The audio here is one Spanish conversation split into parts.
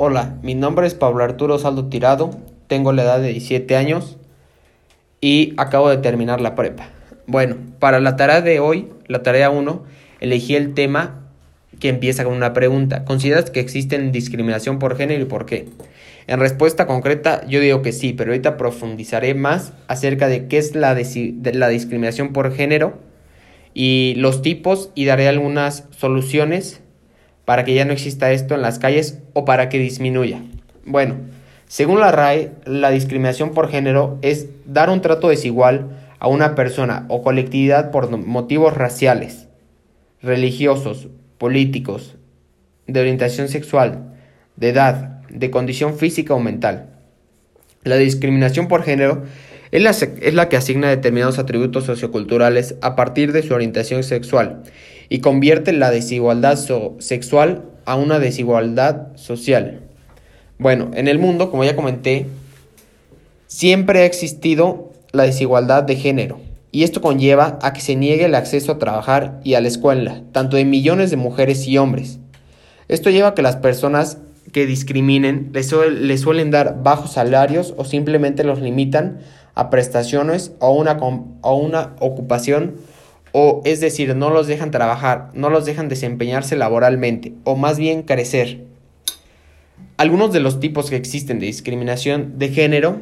Hola, mi nombre es Pablo Arturo Saldo Tirado, tengo la edad de 17 años y acabo de terminar la prepa. Bueno, para la tarea de hoy, la tarea 1, elegí el tema que empieza con una pregunta. ¿Consideras que existen discriminación por género y por qué? En respuesta concreta, yo digo que sí, pero ahorita profundizaré más acerca de qué es la, la discriminación por género y los tipos y daré algunas soluciones para que ya no exista esto en las calles o para que disminuya. Bueno, según la RAE, la discriminación por género es dar un trato desigual a una persona o colectividad por motivos raciales, religiosos, políticos, de orientación sexual, de edad, de condición física o mental. La discriminación por género es la, es la, que asigna determinados atributos socioculturales a partir de su orientación sexual y convierte la desigualdad sexual a una desigualdad social. Bueno, en el mundo, como ya comenté, siempre ha existido la desigualdad de género y esto conlleva a que se niegue el acceso a trabajar y a la escuela, tanto de millones de mujeres y hombres. Esto lleva a que las personas que discriminen les, suelen dar bajos salarios o simplemente los limitan a prestaciones o una, o una ocupación o es decir, no los dejan trabajar, no los dejan desempeñarse laboralmente o más bien crecer. Algunos de los tipos que existen de discriminación de género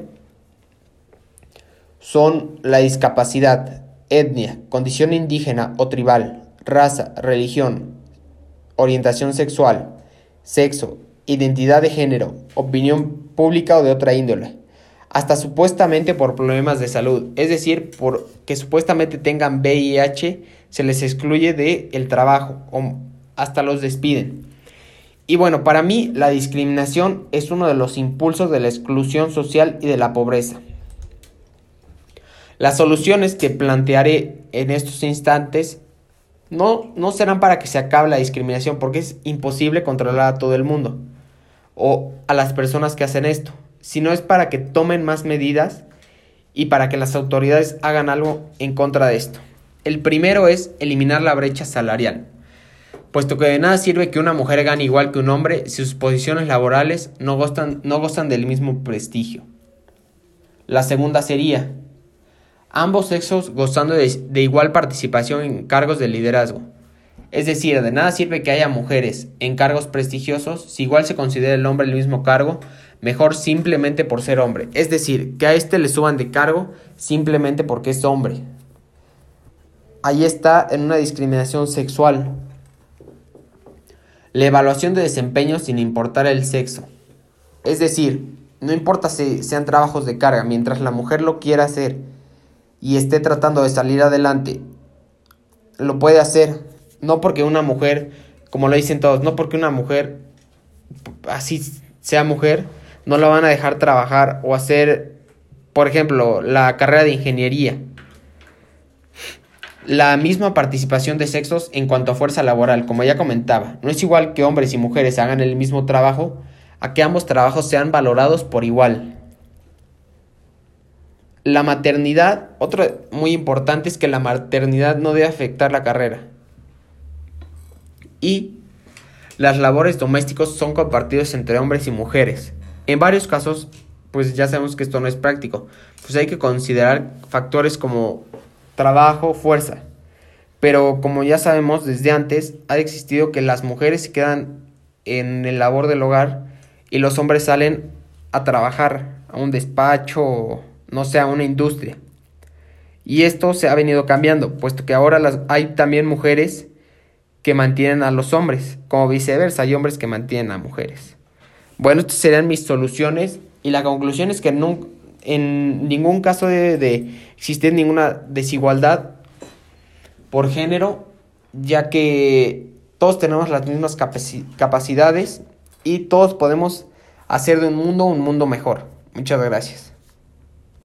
son la discapacidad, etnia, condición indígena o tribal, raza, religión, orientación sexual, sexo, identidad de género, opinión pública o de otra índole, hasta supuestamente por problemas de salud, es decir, por que supuestamente tengan VIH, se les excluye del el trabajo o hasta los despiden. Y bueno, para mí la discriminación es uno de los impulsos de la exclusión social y de la pobreza. Las soluciones que plantearé en estos instantes no, no serán para que se acabe la discriminación porque es imposible controlar a todo el mundo o a las personas que hacen esto sino es para que tomen más medidas y para que las autoridades hagan algo en contra de esto. El primero es eliminar la brecha salarial, puesto que de nada sirve que una mujer gane igual que un hombre si sus posiciones laborales no gozan, no del mismo prestigio. La segunda sería ambos sexos gozando de igual participación en cargos de liderazgo. Es decir, de nada sirve que haya mujeres en cargos prestigiosos si igual se considera el hombre el mismo cargo, mejor simplemente por ser hombre. Es decir, que a este le suban de cargo simplemente porque es hombre. Ahí está en una discriminación sexual. La evaluación de desempeño sin importar el sexo. Es decir, no importa si sean trabajos de carga, mientras la mujer lo quiera hacer y esté tratando de salir adelante, lo puede hacer. No porque una mujer, como lo dicen todos, no porque una mujer así sea mujer, no la van a dejar trabajar o hacer, por ejemplo, la carrera de ingeniería. La misma participación de sexos en cuanto a fuerza laboral, como ya comentaba, no es igual que hombres y mujeres hagan el mismo trabajo, a que ambos trabajos sean valorados por igual. La maternidad, otro muy importante es que la maternidad no debe afectar la carrera. Y las labores domésticos son compartidos entre hombres y mujeres. En varios casos, pues ya sabemos que esto no es práctico. Pues hay que considerar factores como trabajo, fuerza. Pero como ya sabemos desde antes, ha existido que las mujeres se quedan en el labor del hogar y los hombres salen a trabajar a un despacho, no sé, a una industria. Y esto se ha venido cambiando, puesto que ahora hay también mujeres que mantienen a los hombres, como viceversa, hay hombres que mantienen a mujeres. Bueno, estas serían mis soluciones y la conclusión es que en ningún caso debe de existir ninguna desigualdad por género, ya que todos tenemos las mismas capacidades y todos podemos hacer de un mundo un mundo mejor. Muchas gracias.